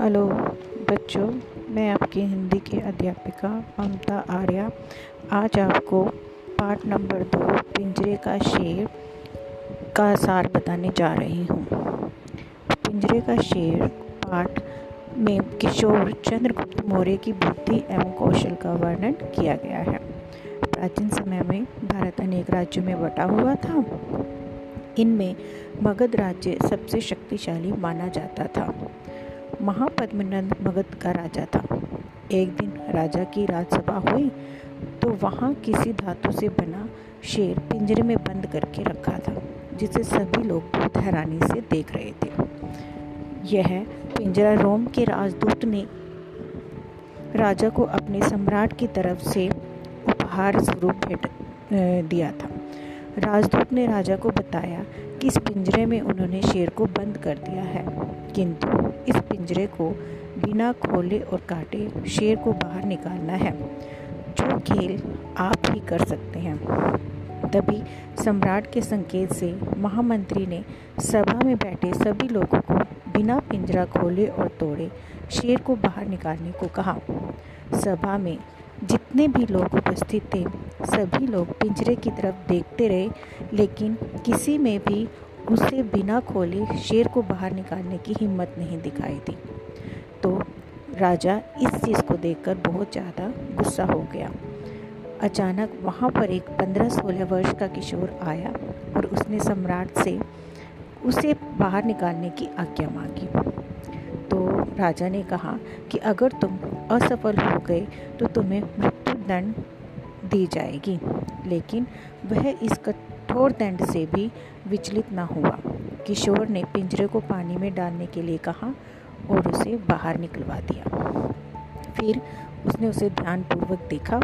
Hello बच्चों, मैं आपकी हिंदी की अध्यापिका ममता आर्या। आज आपको पाठ नंबर दो, पिंजरे का शेर का सार बताने जा रही हूँ। पिंजरे का शेर पाठ में किशोर चंद्रगुप्त मौर्य की बुद्धि एवं कौशल का वर्णन किया गया है। प्राचीन समय में भारत अनेक राज्यों में बटा हुआ था। इनमें मगध राज्य सबसे शक्तिशाली माना जाता था। महापद्मनंद भगत का राजा था। एक दिन राजा की राजसभा हुई तो वहाँ किसी धातु से बना शेर पिंजरे में बंद करके रखा था, जिसे सभी लोग बहुत हैरानी से देख रहे थे। यह पिंजरा रोम के राजदूत ने राजा को अपने सम्राट की तरफ़ से उपहार स्वरूप भेंट दिया था। राजदूत ने राजा को बताया इस पिंजरे में उन्होंने शेर को बंद कर दिया है। किंतु इस पिंजरे को बिना खोले और काटे शेर को बाहर निकालना है। जो खेल आप ही कर सकते हैं। तभी सम्राट के संकेत से महामंत्री ने सभा में बैठे सभी लोगों को बिना पिंजरा खोले और तोड़े शेर को बाहर निकालने को कहा। सभा में जितने भी लोग उपस्थित थे सभी लोग पिंजरे की तरफ़ देखते रहे, लेकिन किसी में भी उसे बिना खोले शेर को बाहर निकालने की हिम्मत नहीं दिखाई दी। तो राजा इस चीज़ को देखकर बहुत ज़्यादा गुस्सा हो गया। अचानक वहाँ पर एक पंद्रह सोलह वर्ष का किशोर आया और उसने सम्राट से उसे बाहर निकालने की आज्ञा मांगी। तो राजा ने कहा कि अगर तुम असफल हो गए तो तुम्हें मृत्यु दंड दी जाएगी, लेकिन वह इस कठोर दंड से भी विचलित न हुआ। किशोर ने पिंजरे को पानी में डालने के लिए कहा और उसे बाहर निकलवा दिया। फिर उसने उसे ध्यानपूर्वक देखा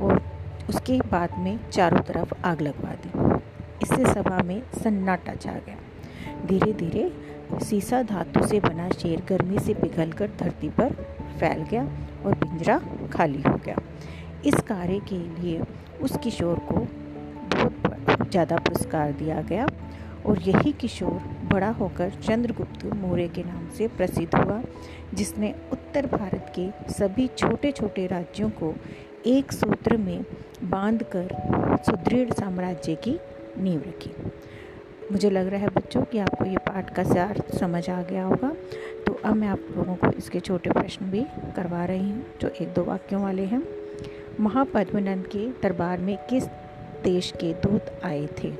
और उसके बाद में चारों तरफ़ आग लगवा दी। इससे सभा में सन्नाटा छा गया। धीरे धीरे सीसा धातु से बना शेर गर्मी से पिघलकर धरती पर फैल गया और पिंजरा खाली हो गया। इस कार्य के लिए उस किशोर को बहुत ज़्यादा पुरस्कार दिया गया और यही किशोर बड़ा होकर चंद्रगुप्त मौर्य के नाम से प्रसिद्ध हुआ, जिसने उत्तर भारत के सभी छोटे छोटे राज्यों को एक सूत्र में बांधकर सुदृढ़ साम्राज्य की नींव रखी। मुझे लग रहा है बच्चों कि आपको ये पाठ का सार समझ आ गया होगा तो अब मैं आप लोगों को इसके छोटे प्रश्न भी करवा रही हूँ, जो एक दो वाक्यों वाले हैं। महापद्मनंद के दरबार में किस देश के दूत आए थे?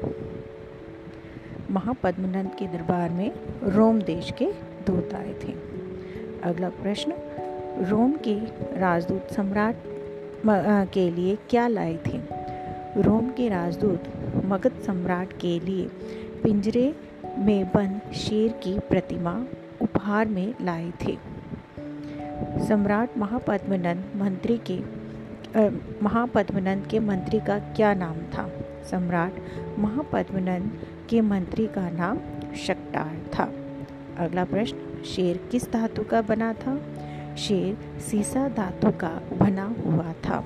महापद्मनंद के दरबार में रोम देश के दूत आए थे। अगला प्रश्न, रोम के राजदूत सम्राट के लिए क्या लाए थे? रोम के राजदूत मगध सम्राट के लिए पिंजरे में बंद शेर की प्रतिमा उपहार में लाए थे। सम्राट महापद्मनंद मंत्री के महापद्मनंद के मंत्री का क्या नाम था? सम्राट महापद्मनंद के मंत्री का नाम शक्टार था। अगला प्रश्न, शेर किस धातु का बना था? शेर सीसा धातु का बना हुआ था।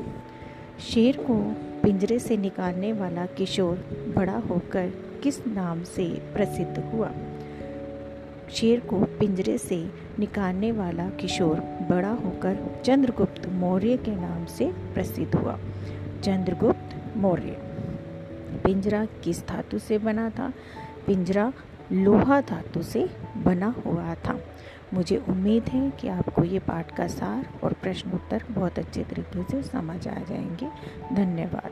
शेर को पिंजरे से निकालने वाला किशोर बड़ा होकर किस नाम से प्रसिद्ध हुआ? शेर को पिंजरे से निकालने वाला किशोर बड़ा होकर चंद्रगुप्त मौर्य के नाम से प्रसिद्ध हुआ। चंद्रगुप्त मौर्य। पिंजरा किस धातु से बना था? पिंजरा लोहा धातु से बना हुआ था। मुझे उम्मीद है कि आपको ये पाठ का सार और प्रश्न उत्तर बहुत अच्छे तरीके से समझ आ जाएँगे। धन्यवाद।